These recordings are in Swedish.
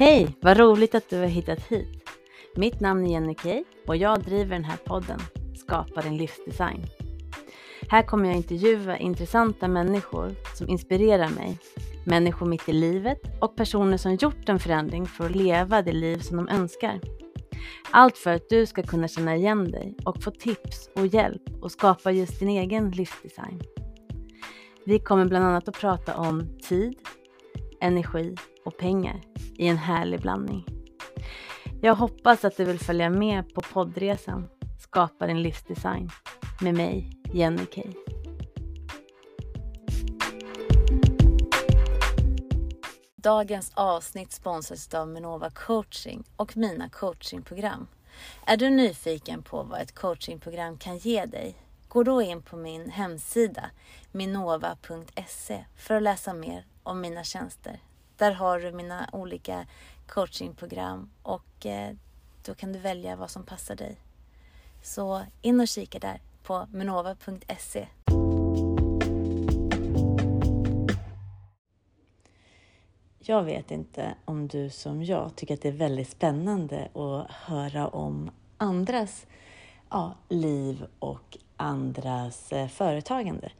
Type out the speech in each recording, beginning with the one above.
Hej, vad roligt att du har hittat hit. Mitt namn är Jenny Kay och jag driver den här podden Skapa din livsdesign. Här kommer jag intervjua intressanta människor som inspirerar mig, människor mitt i livet och personer som gjort en förändring för att leva det liv som de önskar. Allt för att du ska kunna känna igen dig och få tips och hjälp och skapa just din egen livsdesign. Vi kommer bland annat att prata om tid, energi och pengar i en härlig blandning. Jag hoppas att du vill följa med på poddresan Skapa din livsdesign med mig, Jenny Kay. Dagens avsnitt sponsras av Minova coaching och mina coachingprogram. Är du nyfiken på vad ett coachingprogram kan ge dig? Gå då in på min hemsida minova.se för att läsa mer om mina tjänster. Där har du mina olika coachingprogram och eh, då kan du välja vad som passar dig. Så in och kika där på minova.se. Jag vet inte om du som jag tycker att det är väldigt spännande att höra om andras ja, liv och andras eh, företagande.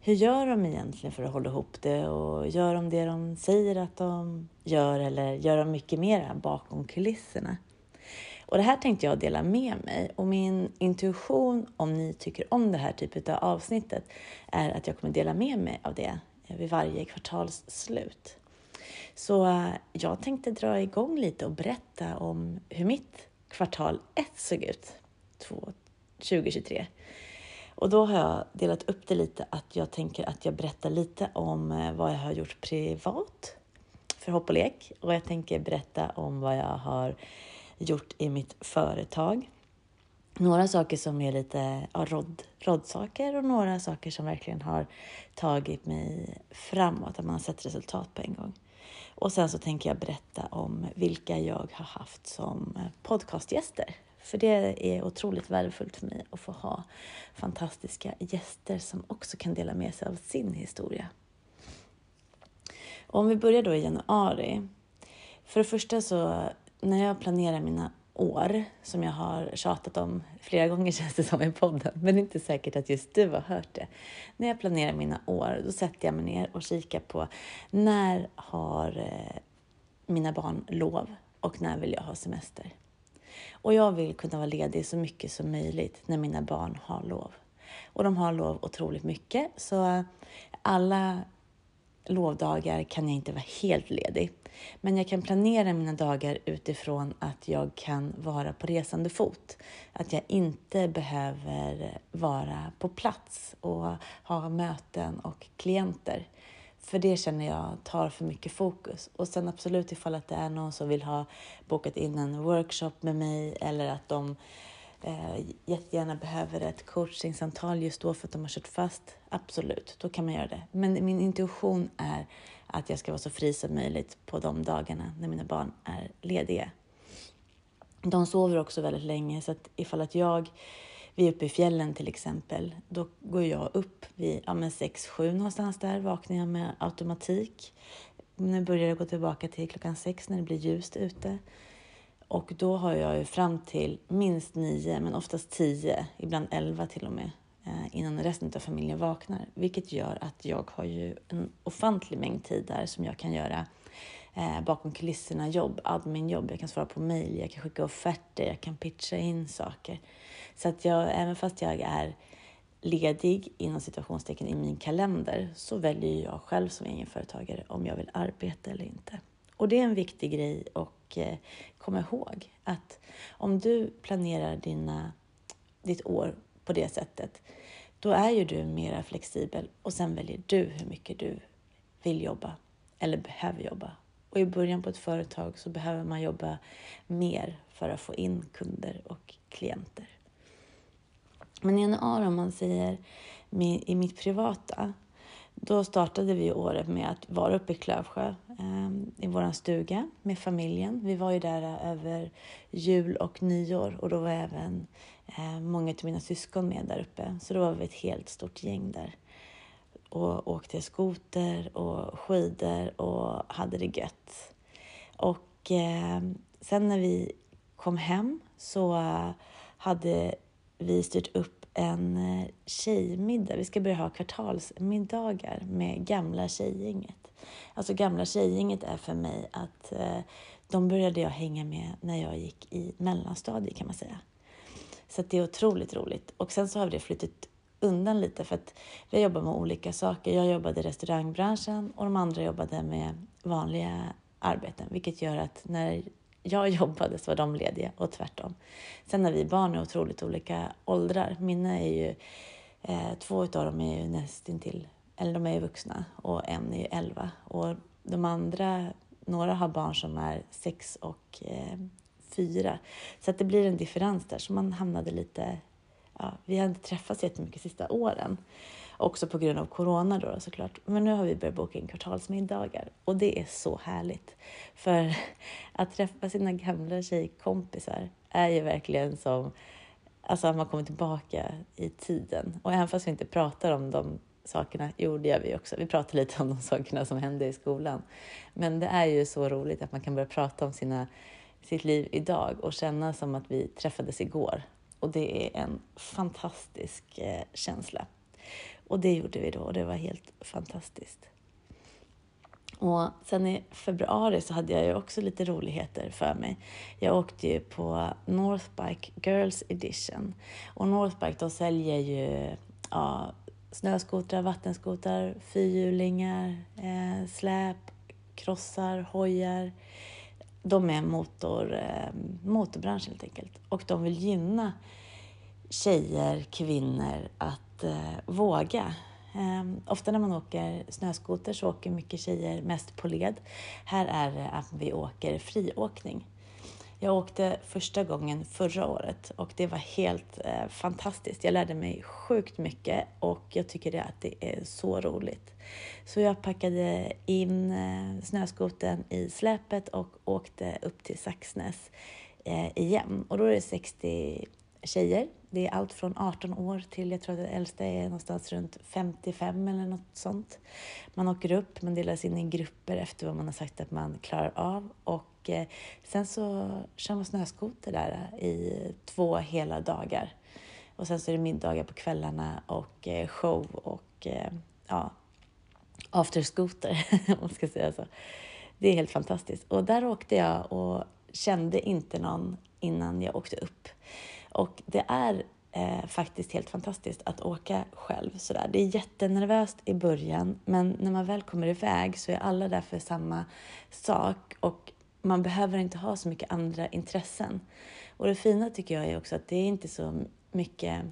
Hur gör de egentligen för att hålla ihop det och gör de det de säger att de gör eller gör de mycket mer bakom kulisserna? Och det här tänkte jag dela med mig och min intuition om ni tycker om det här typet av avsnittet är att jag kommer dela med mig av det vid varje kvartals slut. Så eh, jag tänkte dra igång lite och berätta om hur mitt kvartal 1 såg ut 2023. Och då har jag delat upp det lite att jag tänker att jag berättar lite om eh, vad jag har gjort privat för hopp och lek och jag tänker berätta om vad jag har gjort i mitt företag. Några saker som är lite ja, rodd, roddsaker och några saker som verkligen har tagit mig framåt, att man har sett resultat på en gång. Och sen så tänker jag berätta om vilka jag har haft som eh, podcastgäster. För det är otroligt värdefullt för mig att få ha fantastiska gäster som också kan dela med sig av sin historia. Och om vi börjar då i januari. För det första så när jag planerar mina år, som jag har tjatat om flera gånger känns det som i podden, men det är inte säkert att just du har hört det. När jag planerar mina år, då sätter jag mig ner och kikar på när har eh, mina barn lov och när vill jag ha semester? Och jag vill kunna vara ledig så mycket som möjligt när mina barn har lov. Och de har lov otroligt mycket, så alla lovdagar kan jag inte vara helt ledig. Men jag kan planera mina dagar utifrån att jag kan vara på resande fot. Att jag inte behöver vara på plats och ha möten och klienter. För det känner jag tar för mycket fokus. Och sen absolut ifall att det är någon som vill ha bokat in en workshop med mig eller att de eh, jättegärna behöver ett coachingsamtal just då för att de har kört fast. Absolut, då kan man göra det. Men min intuition är att jag ska vara så fri som möjligt på de dagarna när mina barn är lediga. De sover också väldigt länge så att ifall att jag vi är uppe i fjällen till exempel, då går jag upp vid ja, 6-7 någonstans där, vaknar jag med automatik. Nu börjar det gå tillbaka till klockan 6 när det blir ljust ute. Och då har jag ju fram till minst 9, men oftast 10, ibland 11 till och med, eh, innan resten av familjen vaknar. Vilket gör att jag har ju en ofantlig mängd tid där som jag kan göra eh, bakom kulisserna jobb, adminjobb. Jag kan svara på mejl, jag kan skicka offerter, jag kan pitcha in saker. Så att jag, även fast jag är ledig inom situationstecken i min kalender så väljer jag själv som egenföretagare om jag vill arbeta eller inte. Och det är en viktig grej att eh, komma ihåg att om du planerar dina, ditt år på det sättet, då är ju du mera flexibel och sen väljer du hur mycket du vill jobba eller behöver jobba. Och i början på ett företag så behöver man jobba mer för att få in kunder och klienter. Men i januari, om man säger i mitt privata, då startade vi året med att vara uppe i Klövsjö eh, i vår stuga med familjen. Vi var ju där över jul och nyår och då var även eh, många av mina syskon med där uppe. Så då var vi ett helt stort gäng där och åkte skoter och skidor och hade det gött. Och eh, sen när vi kom hem så hade vi styrt upp en eh, tjejmiddag. Vi ska börja ha kvartalsmiddagar med gamla tjejgänget. Alltså gamla tjejgänget är för mig att eh, de började jag hänga med när jag gick i mellanstadiet kan man säga. Så det är otroligt roligt. Och sen så har vi det flyttat undan lite för att vi jobbar med olika saker. Jag jobbade i restaurangbranschen och de andra jobbade med vanliga arbeten, vilket gör att när jag jobbade så var de lediga och tvärtom. Sen har vi barn är otroligt olika åldrar. Mina är ju, eh, två utav dem är ju nästintill, eller de är ju vuxna och en är ju elva. Och de andra, några har barn som är sex och eh, fyra. Så att det blir en differens där, så man hamnade lite, ja, vi har inte träffats jättemycket de sista åren. Också på grund av corona då såklart. Men nu har vi börjat boka in kvartalsmiddagar och det är så härligt. För att träffa sina gamla tjejkompisar är ju verkligen som alltså att man kommer tillbaka i tiden. Och även fast vi inte pratar om de sakerna, jo det gör vi också, vi pratar lite om de sakerna som hände i skolan. Men det är ju så roligt att man kan börja prata om sina, sitt liv idag och känna som att vi träffades igår. Och det är en fantastisk eh, känsla. Och det gjorde vi då och det var helt fantastiskt. Och sen i februari så hade jag ju också lite roligheter för mig. Jag åkte ju på Northbike Girls Edition. Och Northbike de säljer ju ja, snöskotrar, vattenskotrar, fyrhjulingar, eh, släp, krossar, hojar. De är motor, eh, motorbranschen helt enkelt. Och de vill gynna tjejer, kvinnor att att eh, våga. Eh, ofta när man åker snöskoter så åker mycket tjejer mest på led. Här är det att vi åker friåkning. Jag åkte första gången förra året och det var helt eh, fantastiskt. Jag lärde mig sjukt mycket och jag tycker det att det är så roligt. Så jag packade in eh, snöskoten i släpet och åkte upp till Saxnäs eh, igen. Och då är det 60 tjejer det är allt från 18 år till, jag tror att det äldsta är någonstans runt 55 eller något sånt. Man åker upp, man delas in i grupper efter vad man har sagt att man klarar av och eh, sen så kör man snöskoter där i två hela dagar. Och sen så är det middagar på kvällarna och eh, show och eh, ja, afterskoter om man ska säga så. Det är helt fantastiskt. Och där åkte jag och kände inte någon innan jag åkte upp. Och det är eh, faktiskt helt fantastiskt att åka själv sådär. Det är jättenervöst i början, men när man väl kommer iväg så är alla där för samma sak och man behöver inte ha så mycket andra intressen. Och det fina tycker jag är också att det är inte så mycket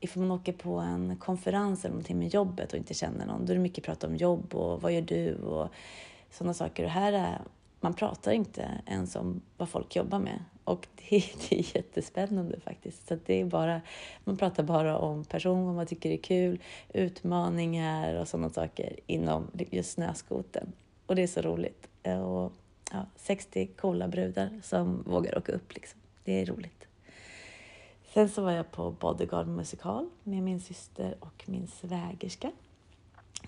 ifall man åker på en konferens eller någonting med jobbet och inte känner någon, då är det mycket prat om jobb och vad gör du och sådana saker. Och här är, man pratar inte ens om vad folk jobbar med. Och det, det är jättespännande faktiskt. Så det är bara, man pratar bara om person, vad man tycker är kul, utmaningar och sådana saker inom just snöskoten. Och det är så roligt. Och, ja, 60 coola brudar som vågar åka upp. Liksom. Det är roligt. Sen så var jag på Bodyguard musikal med min syster och min svägerska.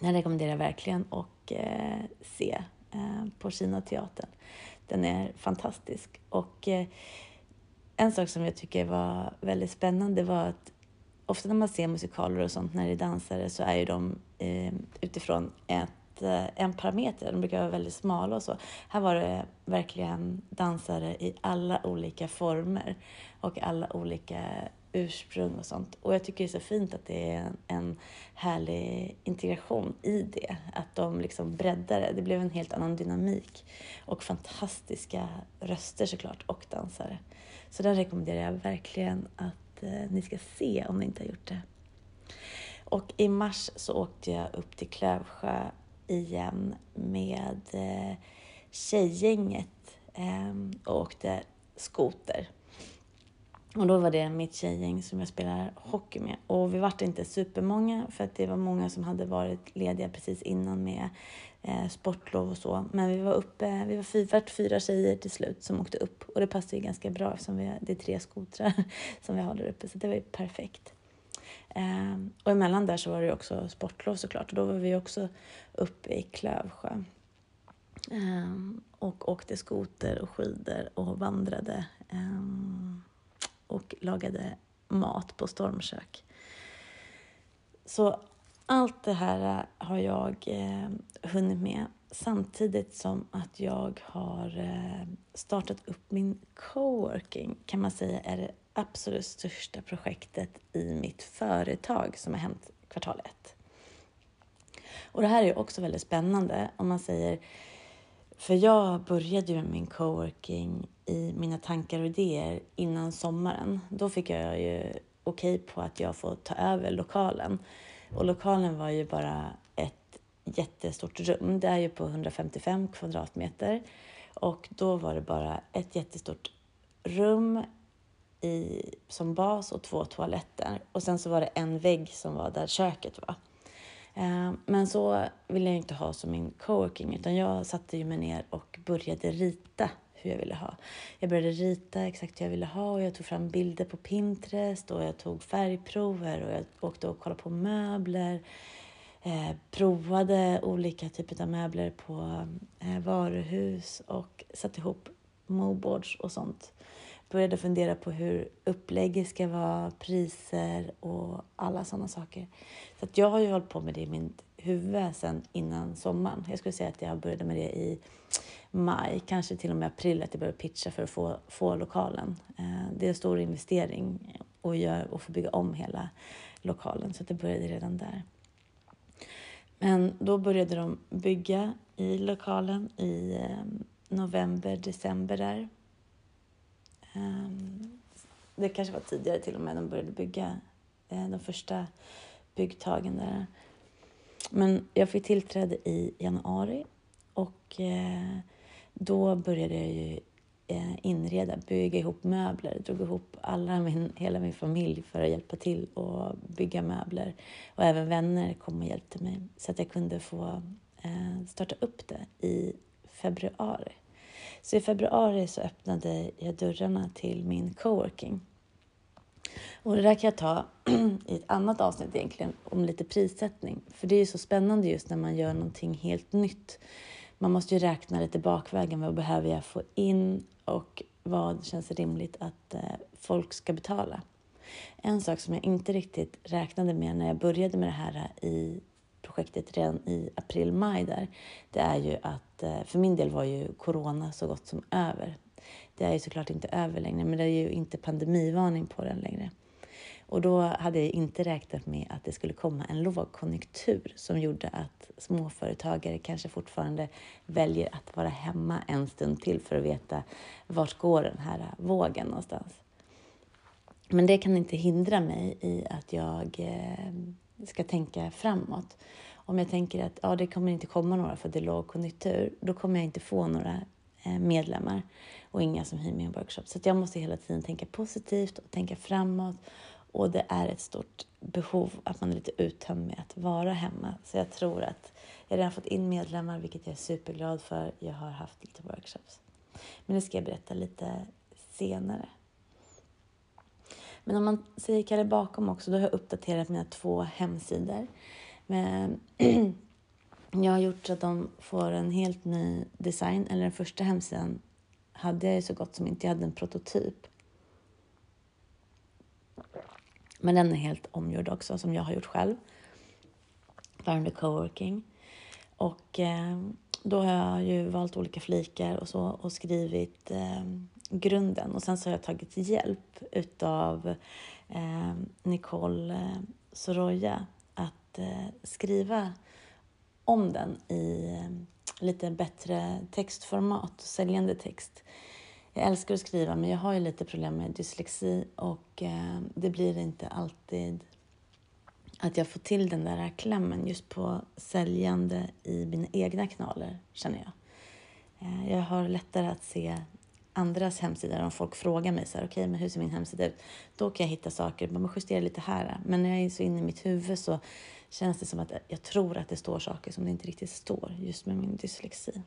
Den rekommenderar jag verkligen att eh, se eh, på Kina teatern. Den är fantastisk. Och eh, en sak som jag tycker var väldigt spännande var att ofta när man ser musikaler och sånt när det är dansare så är ju de eh, utifrån ett, eh, en parameter. De brukar vara väldigt smala och så. Här var det verkligen dansare i alla olika former och alla olika ursprung och sånt. Och jag tycker det är så fint att det är en, härlig integration i det. Att de liksom breddar det. Det blev en helt annan dynamik. Och fantastiska röster såklart och dansare. Så den rekommenderar jag verkligen att eh, ni ska se om ni inte har gjort det. Och i mars så åkte jag upp till Klövsjö igen med eh, tjejgänget ehm, och åkte skoter. Och då var det mitt tjejgäng som jag spelar hockey med. Och vi vart inte supermånga för att det var många som hade varit lediga precis innan med eh, sportlov och så. Men vi var uppe, vi var fyra, fyra tjejer till slut som åkte upp. Och det passade ju ganska bra eftersom vi, det är tre skotrar som vi har där uppe. Så det var ju perfekt. Eh, och emellan där så var det också sportlov såklart. Och då var vi också uppe i Klövsjö. Eh, och åkte skoter och skidor och vandrade Eh, och lagade mat på stormkök. Så allt det här eh, har jag eh, hunnit med samtidigt som att jag har eh, startat upp min coworking kan man säga är det absolut största projektet i mitt företag som har hänt kvartal ett. Och det här är också väldigt spännande om man säger, för jag började ju med min coworking i mina tankar och idéer innan sommaren. Då fick jag ju okej okay på att jag får ta över lokalen. Och lokalen var ju bara ett jättestort rum. Det är ju på 155 kvadratmeter. Och då var det bara ett jättestort rum i, som bas och två toaletter. Och sen så var det en vägg som var där köket var. Eh, men så ville jag inte ha som min coworking utan jag satte ju mig ner och började rita hur jag ville ha. Jag började rita exakt hur jag ville ha och jag tog fram bilder på Pinterest och jag tog färgprover och jag åkte och kollade på möbler. Eh, provade olika typer av möbler på eh, varuhus och satte ihop moboards och sånt började fundera på hur upplägget ska vara, priser och alla sådana saker. Så att jag har ju hållit på med det i mitt huvud sedan innan sommaren. Jag skulle säga att jag började med det i maj, kanske till och med april, att jag började pitcha för att få, få lokalen. Eh, det är en stor investering att, göra, och få bygga om hela lokalen, så det började redan där. Men då började de bygga i lokalen i eh, november, december där. Ehm, det kanske var tidigare till och med de började bygga eh, de första byggtagen där. Men jag fick tillträde i januari och eh, då började jag ju eh, inreda, bygga ihop möbler, drog ihop alla min, hela min familj för att hjälpa till och bygga möbler. Och även vänner kom och hjälpte mig så att jag kunde få starta upp det i februari. Så i februari så öppnade jag dörrarna till min coworking. Och det där kan jag ta i ett annat avsnitt egentligen, om lite prissättning. För det är ju så spännande just när man gör någonting helt nytt. Man måste ju räkna lite bakvägen. Vad behöver jag få in och vad känns rimligt att eh, folk ska betala? En sak som jag inte riktigt räknade med när jag började med det här i projektet redan i april-maj där, det är ju att, eh, för min del var ju corona så gott som över. Det är ju såklart inte över längre, men det är ju inte pandemivarning på den längre. Och då hade jag inte räknat med att det skulle komma en lågkonjunktur som gjorde att småföretagare kanske fortfarande väljer att vara hemma en stund till för att veta vart går den här vågen någonstans. Men det kan inte hindra mig i att jag eh, ska tänka framåt. Om jag tänker att ja, det kommer inte komma några för det är lågkonjunktur, då kommer jag inte få några eh, medlemmar och inga som hyr min workshop. Så jag måste hela tiden tänka positivt och tänka framåt. Och det är ett stort behov att man är lite uttömd med att vara hemma. Så jag tror att jag redan fått in medlemmar, vilket jag är superglad för. Jag har haft lite workshops. Men det ska jag berätta lite senare. Men om man säger Kalle bakom också, då har jag uppdaterat mina två hemsidor. Men jag har gjort så att de får en helt ny design. Eller den första hemsidan hade jag ju så gott som inte. Jag hade en prototyp. Men den är helt omgjord också, som jag har gjort själv. Värmdö coworking. Och eh, då har jag ju valt olika flikar och så och skrivit eh, grunden. Och sen så har jag tagit hjälp utav eh, Nicole eh, Soroya att eh, skriva om den i eh, lite bättre textformat, säljande text. Jag älskar att skriva men jag har ju lite problem med dyslexi och eh, det blir inte alltid att jag får till den där klämmen just på säljande i mina egna kanaler, känner jag. Eh, jag har lättare att se andras hemsidor om folk frågar mig så här, okej, okay, men hur ser min hemsida ut? Då kan jag hitta saker, men justera lite här. Men när jag är så inne i mitt huvud så känns det som att jag tror att det står saker som det inte riktigt står, just med min dyslexi.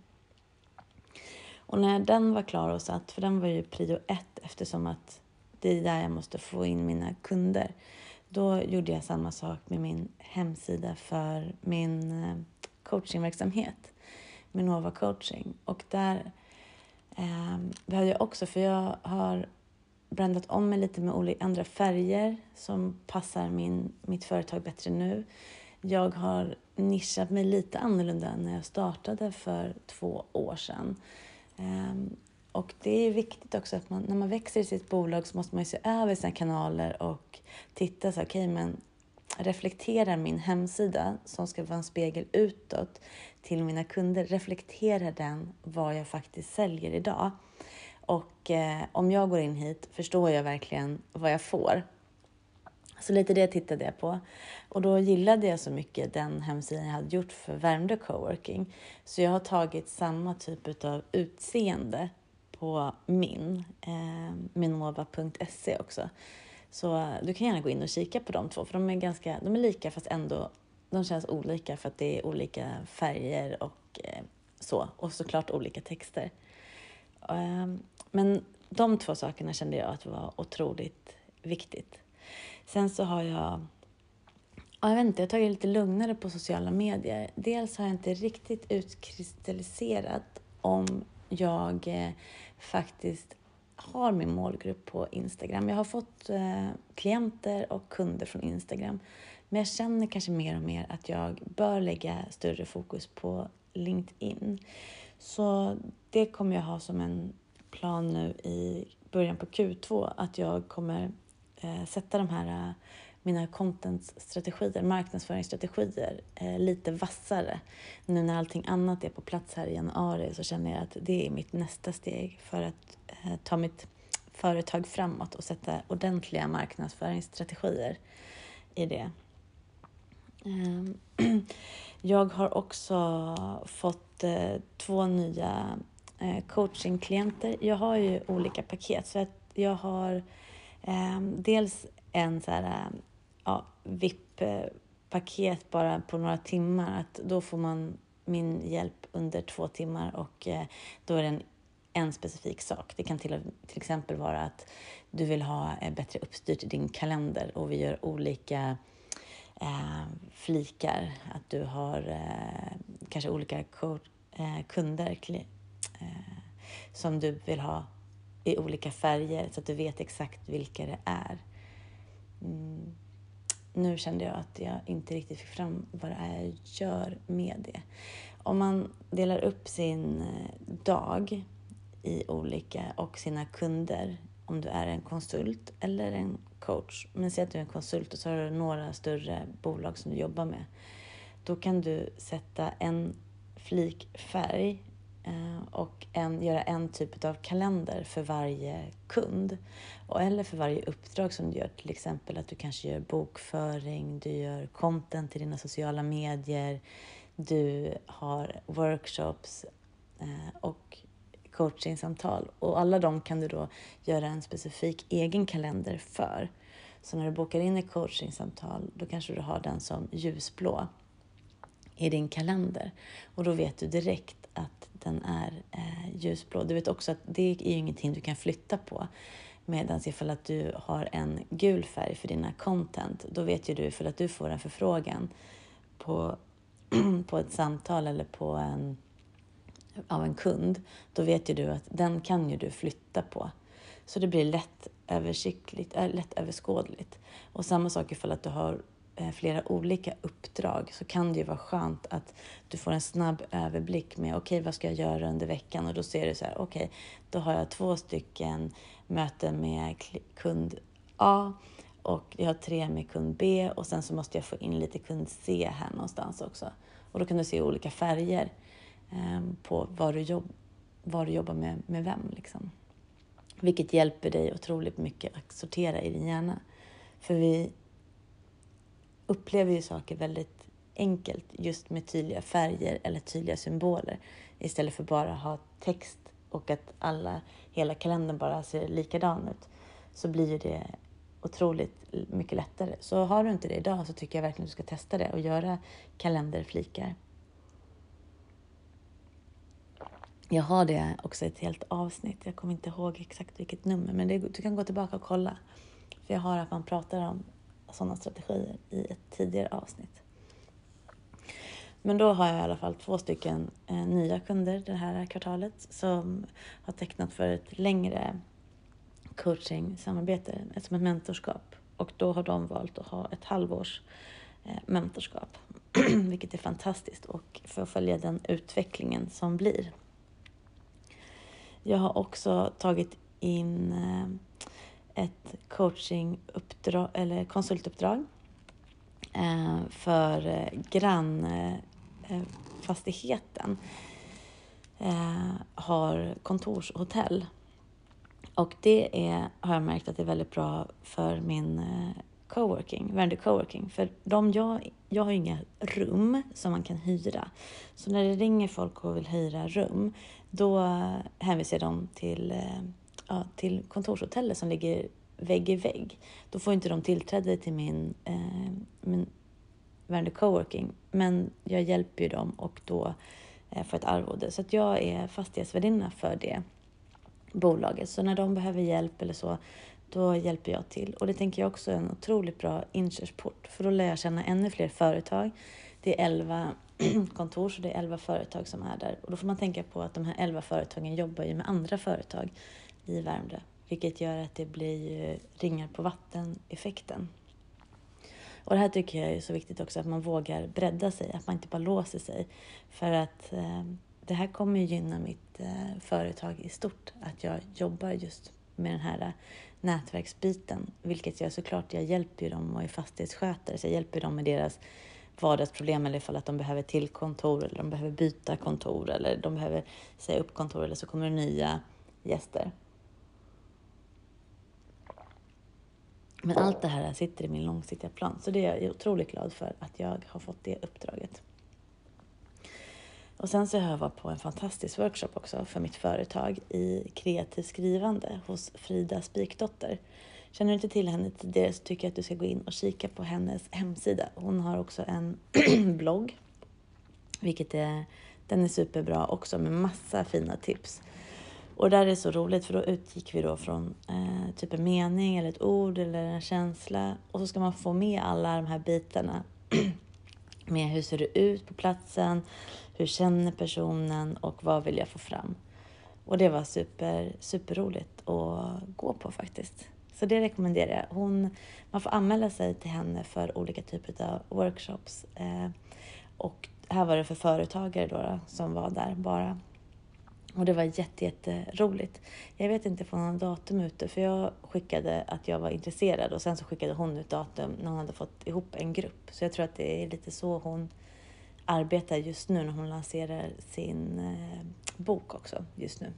Och när den var klar och satt, för den var ju prio ett eftersom att det är där jag måste få in mina kunder. Då gjorde jag samma sak med min hemsida för min eh, coachingverksamhet. Minova coaching. Och där eh, behövde jag också, för jag har brandat om mig lite med olika andra färger som passar min, mitt företag bättre nu. Jag har nischat mig lite annorlunda än när jag startade för två år sedan. Um, och det är viktigt också att man, när man växer i sitt bolag så måste man se över sina kanaler och titta så okej okay, men reflekterar min hemsida som ska vara en spegel utåt till mina kunder, reflekterar den vad jag faktiskt säljer idag? Och eh, om jag går in hit, förstår jag verkligen vad jag får? Så lite det tittade jag på. Och då gillade jag så mycket den hemsidan jag hade gjort för Värmdö Coworking. Så jag har tagit samma typ av utseende på min, eh, minova.se också. Så eh, du kan gärna gå in och kika på de två, för de är, ganska, de är lika fast ändå de känns olika för att det är olika färger och eh, så. Och såklart olika texter. Um, men de två sakerna kände jag att var otroligt viktigt. Sen så har jag, ja, jag vet inte, jag har tagit lite lugnare på sociala medier. Dels har jag inte riktigt utkristalliserat om jag eh, faktiskt har min målgrupp på Instagram. Jag har fått eh, klienter och kunder från Instagram. Men jag känner kanske mer och mer att jag bör lägga större fokus på LinkedIn. Så det kommer jag ha som en plan nu i början på Q2 att jag kommer eh, sätta de här eh, mina contentstrategier, marknadsföringsstrategier eh, lite vassare. Nu när allting annat är på plats här i januari så känner jag att det är mitt nästa steg för att eh, ta mitt företag framåt och sätta ordentliga marknadsföringsstrategier i det. Ehm, jag har också fått eh, två nya eh, coachingklienter. Jag har ju olika paket så att jag har ehm, dels en så här, ja, VIP-paket bara på några timmar. Att då får man min hjälp under två timmar och eh, då är det en, en specifik sak. Det kan till, till exempel vara att du vill ha eh, bättre uppstyrt i din kalender och vi gör olika eh, flikar. Att du har eh, kanske olika eh, kunder eh, som du vill ha i olika färger så att du vet exakt vilka det är. Mm. Nu kände jag att jag inte riktigt fick fram vad det är jag gör med det. Om man delar upp sin eh, dag i olika och sina kunder, om du är en konsult eller en coach, men säg att du är en konsult och så har du några större bolag som du jobbar med. Då kan du sätta en flik färg Eh, och en, göra en typ av kalender för varje kund. Och, eller för varje uppdrag som du gör, till exempel att du kanske gör bokföring, du gör content till dina sociala medier, du har workshops eh, och coachingsamtal. Och alla de kan du då göra en specifik egen kalender för. Så när du bokar in ett coachingsamtal, då kanske du har den som ljusblå i din kalender. Och då vet du direkt att den är eh, ljusblå. Du vet också att det är ju ingenting du kan flytta på. Medan ifall att du har en gul färg för dina content, då vet ju du ifall att du får en förfrågan på, på ett samtal eller på en av en kund, då vet ju du att den kan ju du flytta på. Så det blir lätt översiktligt, äh, lätt överskådligt. Och samma sak ifall att du har Eh, flera olika uppdrag så kan det ju vara skönt att du får en snabb överblick med okej, okay, vad ska jag göra under veckan? Och då ser du så här, okej, okay, då har jag två stycken möten med kund A och jag har tre med kund B och sen så måste jag få in lite kund C här någonstans också. Och då kan du se olika färger eh, på vad du, jobb, vad du jobbar med, med vem. Liksom. Vilket hjälper dig otroligt mycket att sortera i din hjärna. För vi upplever ju saker väldigt enkelt just med tydliga färger eller tydliga symboler istället för bara ha text och att alla, hela kalendern bara ser likadan ut så blir ju det otroligt mycket lättare. Så har du inte det idag så tycker jag verkligen att du ska testa det och göra kalenderflikar. Jag har det också i ett helt avsnitt. Jag kommer inte ihåg exakt vilket nummer, men det, du kan gå tillbaka och kolla. För jag har att man pratar om sådana strategier i ett tidigare avsnitt. Men då har jag i alla fall två stycken eh, nya kunder det här kvartalet som har tecknat för ett längre coaching-samarbete, som ett mentorskap. Och då har de valt att ha ett halvårs eh, mentorskap, vilket är fantastiskt och för att följa den utvecklingen som blir. Jag har också tagit in eh, ett coachinguppdrag eller konsultuppdrag eh, för eh, grannfastigheten eh, eh, har kontorshotell och det är, har jag märkt att det är väldigt bra för min eh, coworking, Värmdö coworking. För de, jag, jag har inga rum som man kan hyra. Så när det ringer folk och vill hyra rum, då hänvisar de till, eh, ja, till kontorshotellet som ligger vägg i vägg. Då får inte de tillträde till min, eh, min Värmdö coworking. Men jag hjälper ju dem och då eh, får ett arvode. Så att jag är fastighetsvärdinna för det bolaget. Så när de behöver hjälp eller så, då hjälper jag till. Och det tänker jag också är en otroligt bra inkörsport, för då lär jag känna ännu fler företag. Det är 11 kontor, så det är 11 företag som är där. Och då får man tänka på att de här 11 företagen jobbar ju med andra företag i Värmdö, vilket gör att det blir ringar på vatten-effekten. Och det här tycker jag är så viktigt också, att man vågar bredda sig, att man inte bara låser sig. För att eh, det här kommer ju gynna mitt eh, företag i stort, att jag jobbar just med den här eh, nätverksbiten, vilket jag såklart, jag hjälper ju dem och är fastighetsskötare, så jag hjälper dem med deras vardagsproblem eller ifall att de behöver till kontor eller de behöver byta kontor eller de behöver säga upp kontor eller så kommer det nya gäster. Men allt det här sitter i min långsiktiga plan, så det är jag otroligt glad för att jag har fått det uppdraget. Och sen så har jag varit på en fantastisk workshop också för mitt företag i kreativt skrivande hos Frida Spikdotter. Känner du inte till henne tidigare så tycker jag att du ska gå in och kika på hennes hemsida. Hon har också en blogg, vilket är, den är superbra också med massa fina tips. Och där är det så roligt för då utgick vi då från eh, typ en mening eller ett ord eller en känsla och så ska man få med alla de här bitarna med hur ser det ut på platsen, hur känner personen och vad vill jag få fram? Och det var super, superroligt att gå på faktiskt. Så det rekommenderar jag. Hon, man får anmäla sig till henne för olika typer av workshops. Eh, och här var det för företagare då, då, som var där bara. Och det var jätte, jätteroligt. Jag vet inte på någon datum ute för jag skickade att jag var intresserad och sen så skickade hon ut datum när hon hade fått ihop en grupp. Så jag tror att det är lite så hon arbetar just nu när hon lanserar sin eh, bok också just nu.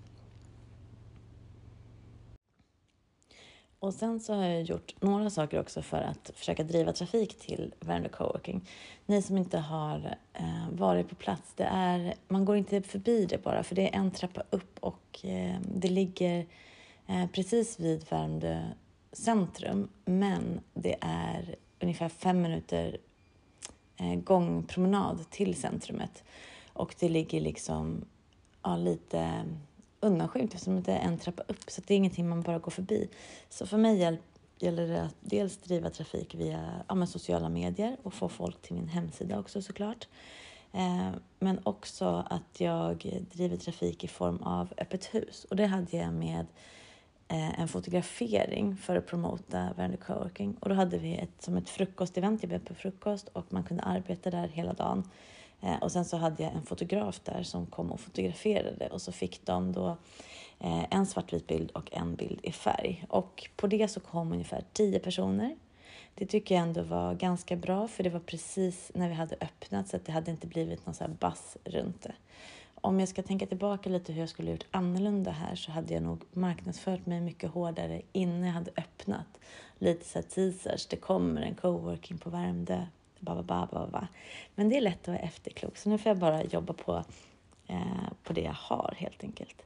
Och sen så har jag gjort några saker också för att försöka driva trafik till Värmdö Coworking. Ni som inte har eh, varit på plats, det är, man går inte förbi det bara för det är en trappa upp och eh, det ligger eh, precis vid Värmdö centrum. Men det är ungefär fem minuter eh, gångpromenad till centrumet. Och det ligger liksom ja, lite undanskymt eftersom det är en trappa upp. Så det är ingenting man bara går förbi. Så för mig gäller det att dels driva trafik via ja, sociala medier och få folk till min hemsida också såklart. Eh, men också att jag driver trafik i form av öppet hus. Och det hade jag med Eh, en fotografering för att promota Värmdö Coworking. Och då hade vi ett, som ett frukostevent, jag bjöd på frukost och man kunde arbeta där hela dagen. Eh, och sen så hade jag en fotograf där som kom och fotograferade och så fick de då eh, en svartvit bild och en bild i färg. Och på det så kom ungefär tio personer. Det tycker jag ändå var ganska bra för det var precis när vi hade öppnat så att det hade inte blivit någon så här bass runt det om jag ska tänka tillbaka lite hur jag skulle gjort annorlunda här så hade jag nog marknadsfört mig mycket hårdare innan jag hade öppnat. Lite så här teasers, det kommer en coworking på Värmdö, ba, ba, ba, ba, Men det är lätt att vara efterklok, så nu får jag bara jobba på, eh, på det jag har helt enkelt.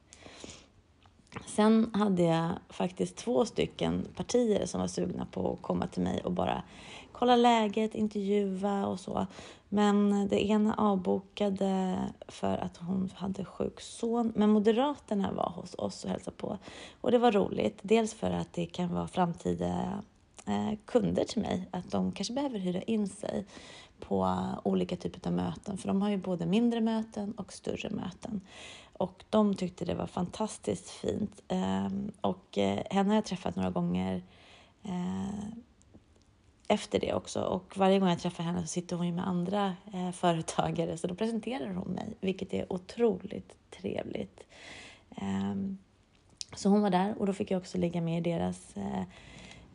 Sen hade jag faktiskt två stycken partier som var sugna på att komma till mig och bara kolla läget, intervjua och så. Men det ena avbokade för att hon hade sjuk son. Men Moderaterna var hos oss och hälsade på. Och det var roligt. Dels för att det kan vara framtida Eh, kunder till mig. Att de kanske behöver hyra in sig på olika typer av möten. För de har ju både mindre möten och större möten. Och de tyckte det var fantastiskt fint. Ehm, och eh, henne har jag träffat några gånger eh, efter det också. Och varje gång jag träffar henne så sitter hon ju med andra företagare så då presenterar hon mig, vilket är otroligt trevligt. Ehm, så hon var där och då fick jag också ligga med i deras eh,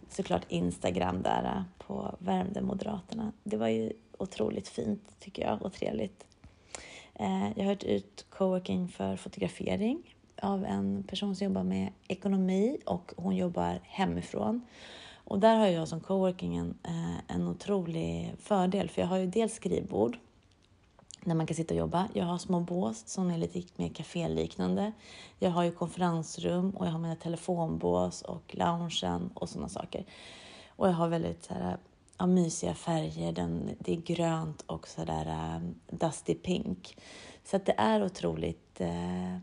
såklart Instagram där eh, på Värmde Moderaterna. Det var ju otroligt fint tycker jag och trevligt. Eh, jag har hört ut coworking för fotografering av en person som jobbar med ekonomi och hon jobbar hemifrån. Och där har jag som coworking en, eh, en otrolig fördel för jag har ju dels skrivbord där man kan sitta och jobba. Jag har små bås som är lite mer kaféliknande. Jag har ju konferensrum och jag har mina telefonbås och loungen och sådana saker. Och jag har väldigt så här, ja, mysiga färger. Den, det är grönt och sådär um, eh, dusty pink. Så att det är otroligt, uh,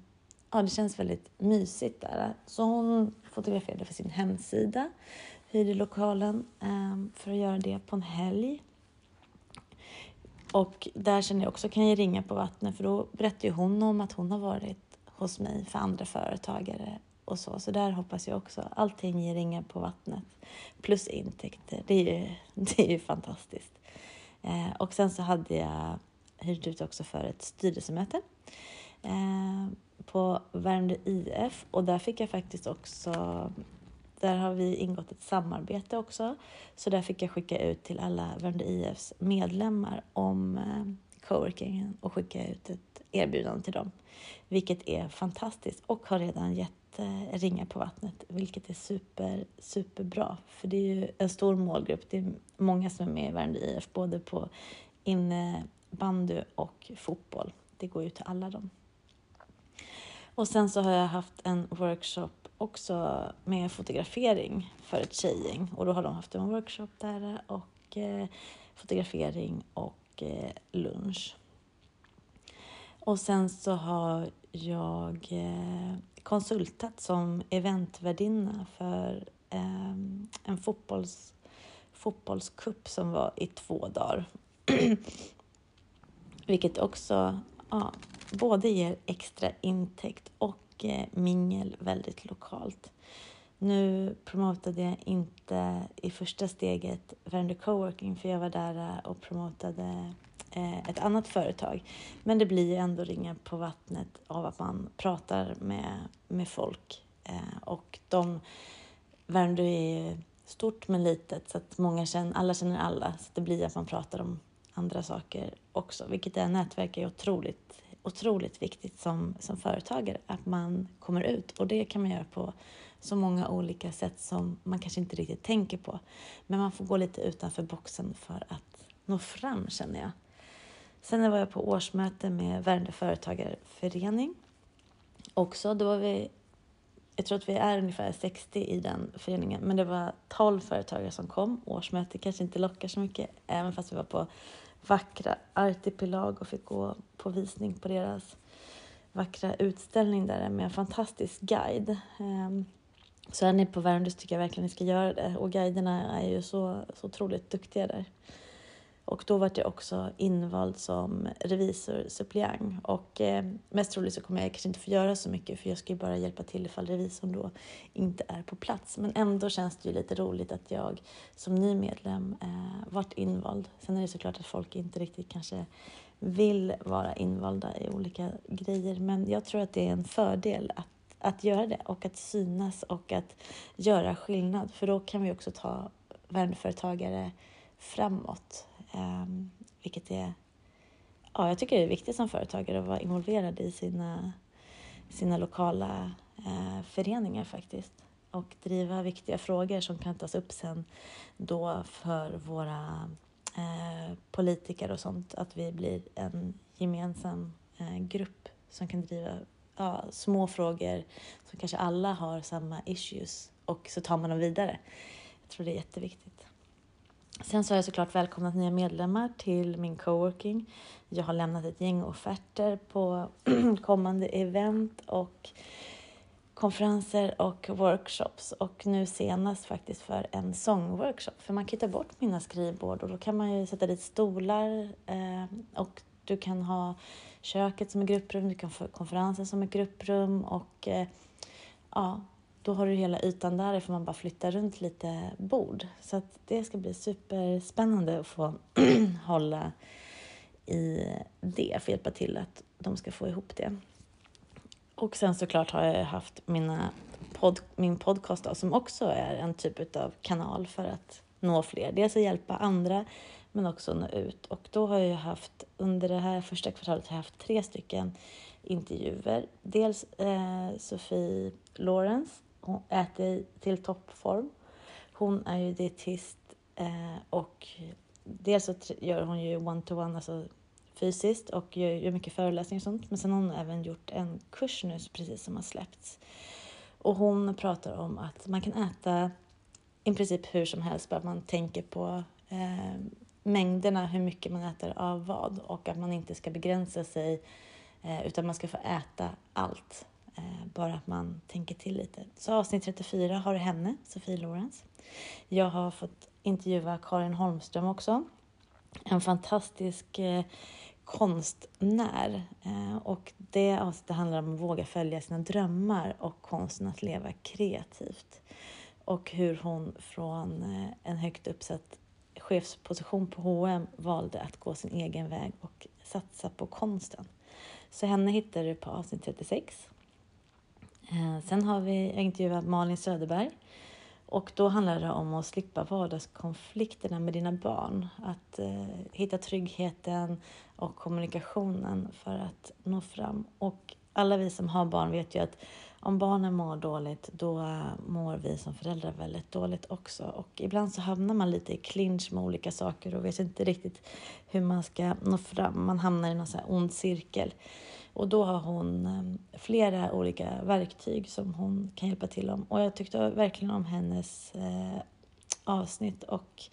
ja det känns väldigt mysigt där. Så hon fotograferade för sin hemsida, hyrde lokalen um, för att göra det på en helg. Och där känner jag också, kan jag ringa på vattnet för då berättar ju hon om att hon har varit hos mig för andra företagare och så. Så där hoppas jag också. Allting ger ringar på vattnet. Plus intäkter. Det är ju, det är ju fantastiskt. Eh, och sen så hade jag hyrt ut också för ett styrelsemöte eh, på Värmdö IF och där fick jag faktiskt också där har vi ingått ett samarbete också. Så där fick jag skicka ut till alla Värmdö IFs medlemmar om eh, coworkingen och skicka ut ett erbjudande till dem. Vilket är fantastiskt och har redan gett eh, ringar på vattnet, vilket är super, superbra. För det är ju en stor målgrupp. Det är många som är med i Värmdö IF, både på innebandy och fotboll. Det går ju till alla dem. Och sen så har jag haft en workshop också med fotografering för ett tjejgäng och då har de haft en workshop där och eh, fotografering och eh, lunch. Och sen så har jag eh, konsultat som eventvärdinna för eh, en fotbolls, fotbollskupp som var i två dagar. Vilket också ja, både ger extra intäkt och och mingel väldigt lokalt. Nu promotade jag inte i första steget Värmdö Coworking för jag var där eh, och promotade eh, ett annat företag. Men det blir ju ändå ringar på vattnet av att man pratar med, med folk. Eh, och de, Värmdö är ju stort men litet så att många känner, alla känner alla. Så det blir att man pratar om andra saker också, vilket är nätverk är otroligt otroligt viktigt som, som företagare, att man kommer ut. Och det kan man göra på så många olika sätt som man kanske inte riktigt tänker på. Men man får gå lite utanför boxen för att nå fram, känner jag. Sen var jag på årsmöte med Värmdö företagarförening också. Då var vi, jag tror att vi är ungefär 60 i den föreningen, men det var 12 företagare som kom. Årsmöte kanske inte lockar så mycket, även fast vi var på vackra artipelag och fick gå på visning på deras vackra utställning där med en fantastisk guide. Ehm, så är ni på Värmdö tycker jag verkligen ni ska göra det och guiderna är ju så, så otroligt duktiga där. Och då var jag också invald som revisor suppleant och eh, mest troligt så kommer jag kanske inte få göra så mycket för jag ska ju bara hjälpa till ifall revisorn då inte är på plats. Men ändå känns det ju lite roligt att jag som ny medlem eh, vart invald. Sen är det såklart att folk inte riktigt kanske vill vara invalda i olika grejer men jag tror att det är en fördel att att göra det och att synas och att göra skillnad för då kan vi också ta värmeföretagare framåt. Um, vilket är, ja, jag tycker det är viktigt som företagare att vara involverad i sina, sina lokala uh, föreningar faktiskt och driva viktiga frågor som kan tas upp sen då för våra uh, politiker och sånt, att vi blir en gemensam uh, grupp som kan driva ja, små frågor som kanske alla har samma issues och så tar man dem vidare. Jag tror det är jätteviktigt. Sen så har jag såklart välkomnat nya medlemmar till min coworking. Jag har lämnat ett gäng offerter på kommande event och konferenser och workshops och nu senast faktiskt för en sångworkshop. För man kan ta bort mina skrivbord och då kan man ju sätta dit stolar eh, och du kan ha köket som ett grupprum, du kan få konferensen som ett grupprum och eh, ja, då har du hela ytan där, får man bara flytta runt lite bord. Så att det ska bli superspännande att få hålla i det, få hjälpa till att de ska få ihop det. Och sen såklart har jag haft mina pod, min podcast då, som också är en typ av kanal för att nå fler. Dels att hjälpa andra men också nå ut. Och då har jag haft, under det här första kvartalet har jag haft tre stycken intervjuer. Dels eh, Sofie Lawrence, hon äter till toppform. Hon är ju dietist eh, och dels så gör hon ju one-to-one, alltså fysiskt och gör, gör mycket föreläsningar och sånt. Men sen har hon även gjort en kurs nu precis som har släppts. Och hon pratar om att man kan äta i princip hur som helst, bara man tänker på eh, mängderna, hur mycket man äter av vad och att man inte ska begränsa sig eh, utan man ska få äta allt. Eh, bara att man tänker till lite. Så avsnitt 34 har du henne, Sofie Lorenz. Jag har fått intervjua Karin Holmström också. En fantastisk eh, konstnär. Eh, och det avsnittet handlar om att våga följa sina drömmar och konsten att leva kreativt. Och hur hon från eh, en högt uppsatt chefsposition på H&M valde att gå sin egen väg och satsa på konsten. Så henne hittar du på avsnitt 36. Eh, sen har vi intervjuat Malin Söderberg och då handlar det om att slippa vardagskonflikterna med dina barn. Att eh, hitta tryggheten och kommunikationen för att nå fram. Och alla vi som har barn vet ju att om barnen mår dåligt, då eh, mår vi som föräldrar väldigt dåligt också. Och ibland så hamnar man lite i clinch med olika saker och vet inte riktigt hur man ska nå fram. Man hamnar i någon sån här ond cirkel. Och då har hon ehm, flera olika verktyg som hon kan hjälpa till om. Och jag tyckte verkligen om hennes eh, avsnitt och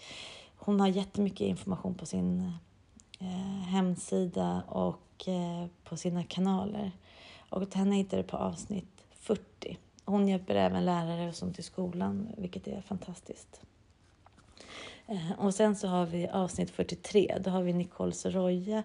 hon har jättemycket information på sin eh, hemsida och eh, på sina kanaler. Och henne hittar du på avsnitt 40. Hon hjälper även lärare och sånt i skolan, vilket är fantastiskt. Eh, och sen så har vi avsnitt 43, då har vi Nicole Soroya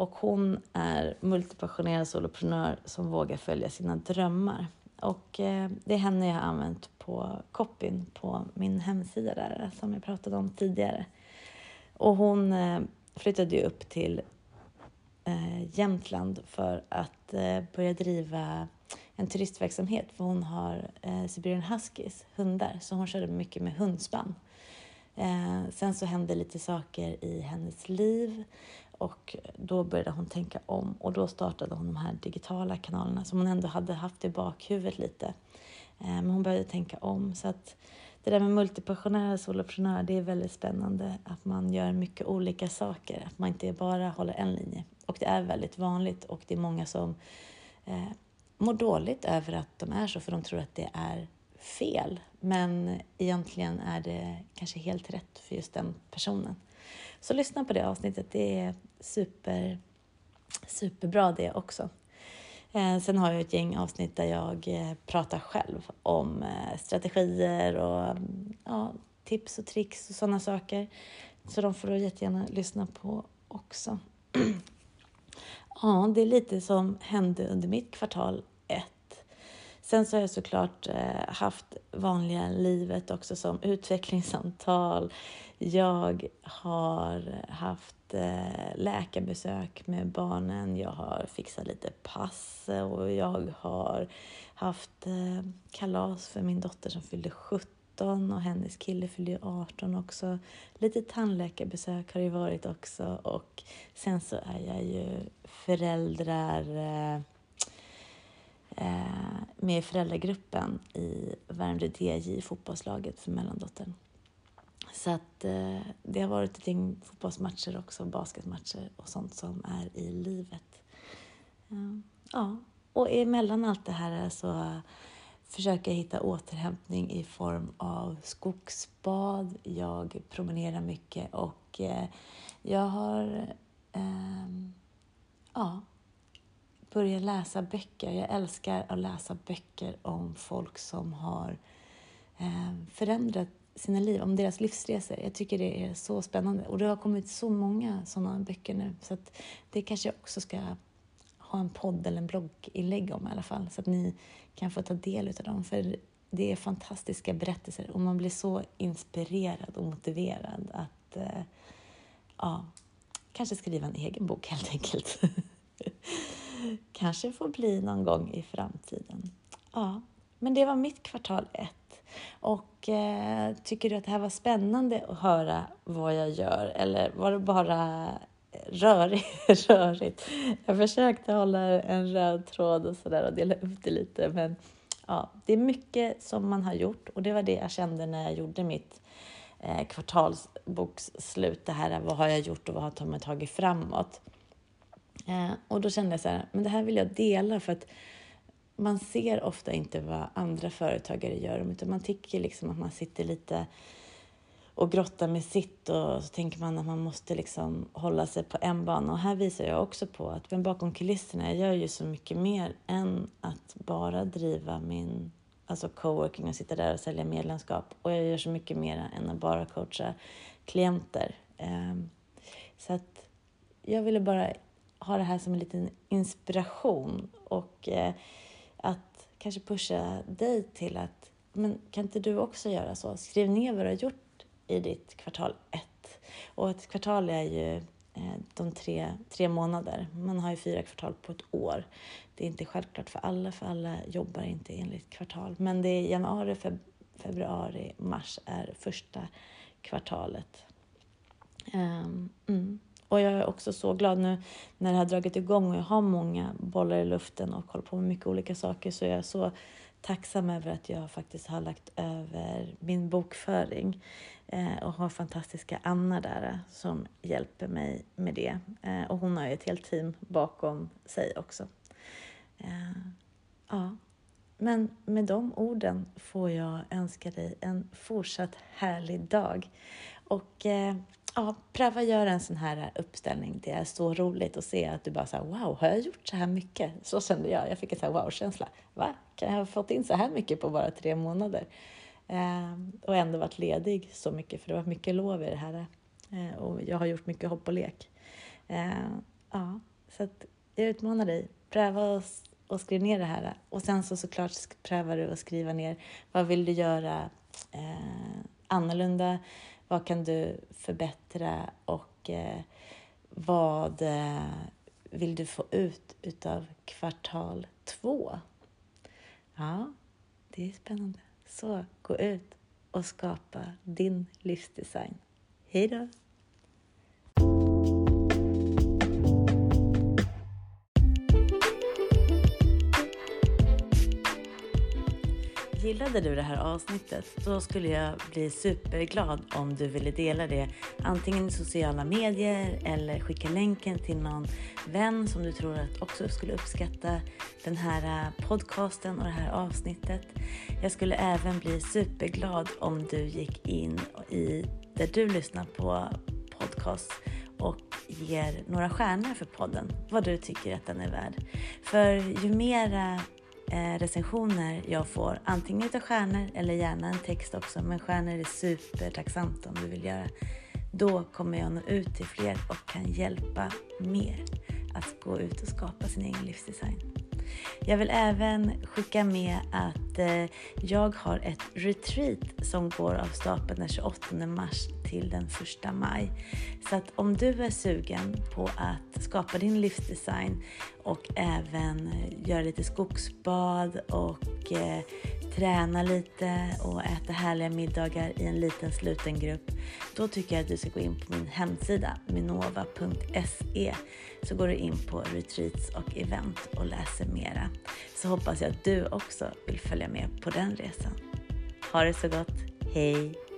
och hon är multipassionerad soloprenör som vågar följa sina drömmar. Och eh, det är henne jag har använt på copyn på min hemsida där, som jag pratade om tidigare. Och hon eh, flyttade ju upp till eh, Jämtland för att eh, börja driva en turistverksamhet för hon har eh, Siberian Huskies, hundar, så hon körde mycket med hundspann. Eh, sen så hände lite saker i hennes liv och då började hon tänka om och då startade hon de här digitala kanalerna som hon ändå hade haft i bakhuvudet lite. Eh, men hon började tänka om så att det där med multipassionär och soloprenör, det är väldigt spännande att man gör mycket olika saker, att man inte bara håller en linje. Och det är väldigt vanligt och det är många som eh, mår dåligt över att de är så för de tror att det är fel. Men egentligen är det kanske helt rätt för just den personen. Så lyssna på det avsnittet, det är super, superbra det också. Eh, sen har jag ett gäng avsnitt där jag eh, pratar själv om eh, strategier och ja, tips och tricks och sådana saker. Så de får du jättegärna lyssna på också. ja, det är lite som hände under mitt kvartal ett. Sen så har jag såklart haft vanliga livet också som utvecklingssamtal. Jag har haft eh, läkarbesök med barnen, jag har fixat lite pass och jag har haft eh, kalas för min dotter som fyllde 17 och hennes kille fyllde 18 också. Lite tandläkarbesök har det varit också och sen så är jag ju föräldrar eh, med föräldragruppen i Värmdö DJ, fotbollslaget för mellandottern. Så att eh, det har varit ett gäng fotbollsmatcher också, basketmatcher och sånt som är i livet. Ehm, ja, och emellan allt det här så försöker jag hitta återhämtning i form av skogsbad. Jag promenerar mycket och eh, jag har eh, ja, börjat läsa böcker. Jag älskar att läsa böcker om folk som har eh, förändrat sina liv, om deras livsresor. Jag tycker det är så spännande och det har kommit så många sådana böcker nu så att det kanske jag också ska ha en podd eller en blogginlägg om i alla fall så att ni kan få ta del av dem. För det är fantastiska berättelser och man blir så inspirerad och motiverad att eh, ja, kanske skriva en egen bok helt enkelt. kanske får bli någon gång i framtiden. Ja, men det var mitt kvartal ett. Och eh, tycker du att det här var spännande att höra vad jag gör eller var det bara rörigt? rörigt? Jag försökte hålla en röd tråd och sådär och dela upp det lite men ja, det är mycket som man har gjort och det var det jag kände när jag gjorde mitt eh, kvartalsbokslut. Det här, vad har jag gjort och vad har jag tagit framåt? Eh, och då kände jag så här, men det här vill jag dela för att man ser ofta inte vad andra företagare gör, utan man tycker liksom att man sitter lite och grottar med sitt och så tänker man att man måste liksom hålla sig på en bana. Och här visar jag också på att men bakom kulisserna, jag gör ju så mycket mer än att bara driva min alltså coworking och sitta där och sälja medlemskap. Och jag gör så mycket mer än att bara coacha klienter. Ehm, så att jag ville bara ha det här som en liten inspiration och eh, kanske pusha dig till att men kan inte du också göra så? Skriv ner vad du har gjort i ditt kvartal ett. Och ett kvartal är ju eh, de tre, tre månader. Man har ju fyra kvartal på ett år. Det är inte självklart för alla, för alla jobbar inte enligt kvartal. Men det är januari, feb februari, mars är första kvartalet. Um, mm. Och jag är också så glad nu när det har dragit igång och jag har många bollar i luften och håller på med mycket olika saker så jag är så tacksam över att jag faktiskt har lagt över min bokföring eh, och har fantastiska Anna där eh, som hjälper mig med det. Eh, och hon har ju ett helt team bakom sig också. Ja. Men med de orden får jag önska dig en fortsatt härlig dag. Och ja, pröva göra en sån här uppställning. Det är så roligt att se att du bara säger wow, har jag gjort så här mycket? Så kände jag. Jag fick en sån här wow-känsla. Va? Kan jag ha fått in så här mycket på bara tre månader? Eh, och ändå varit ledig så mycket, för det var mycket lov i det här. Eh, och jag har gjort mycket hopp och lek. Eh, ja, så att jag utmanar dig. Pröva och, och skriv ner det här. Och sen så såklart prövar du att skriva ner vad vill du göra eh, annorlunda? Vad kan du förbättra och eh, vad eh, vill du få ut utav kvartal två? Ja, det är spännande. Så gå ut och skapa din livsdesign. Hej då! Gillade du det här avsnittet? Då skulle jag bli superglad om du ville dela det antingen i sociala medier eller skicka länken till någon vän som du tror att också skulle uppskatta den här eh, podcasten och det här avsnittet. Jag skulle även bli superglad om du gick in i där du lyssnar på podcast och ger några stjärnor för podden, vad du tycker att den är värd. För ju mera Eh, recensioner jag får, antingen utav stjärnor eller gärna en text också, men stjärnor är supertacksamt om du vill göra. Då kommer jag nå ut till fler och kan hjälpa mer att gå ut och skapa sin egen livsdesign. Jag vill även skicka med att eh, jag har ett retreat som går av stapeln den 28 mars till den 1 maj. Så att om du är sugen på att skapa din livsdesign och även eh, göra lite skogsbad och eh, träna lite och äta härliga middagar i en liten sluten grupp, då tycker jag att du ska gå in på min hemsida minova.se så går du in på retreats och event och läser mera. Så hoppas jag att du också vill följa med på den resan. Ha det så gott, hej!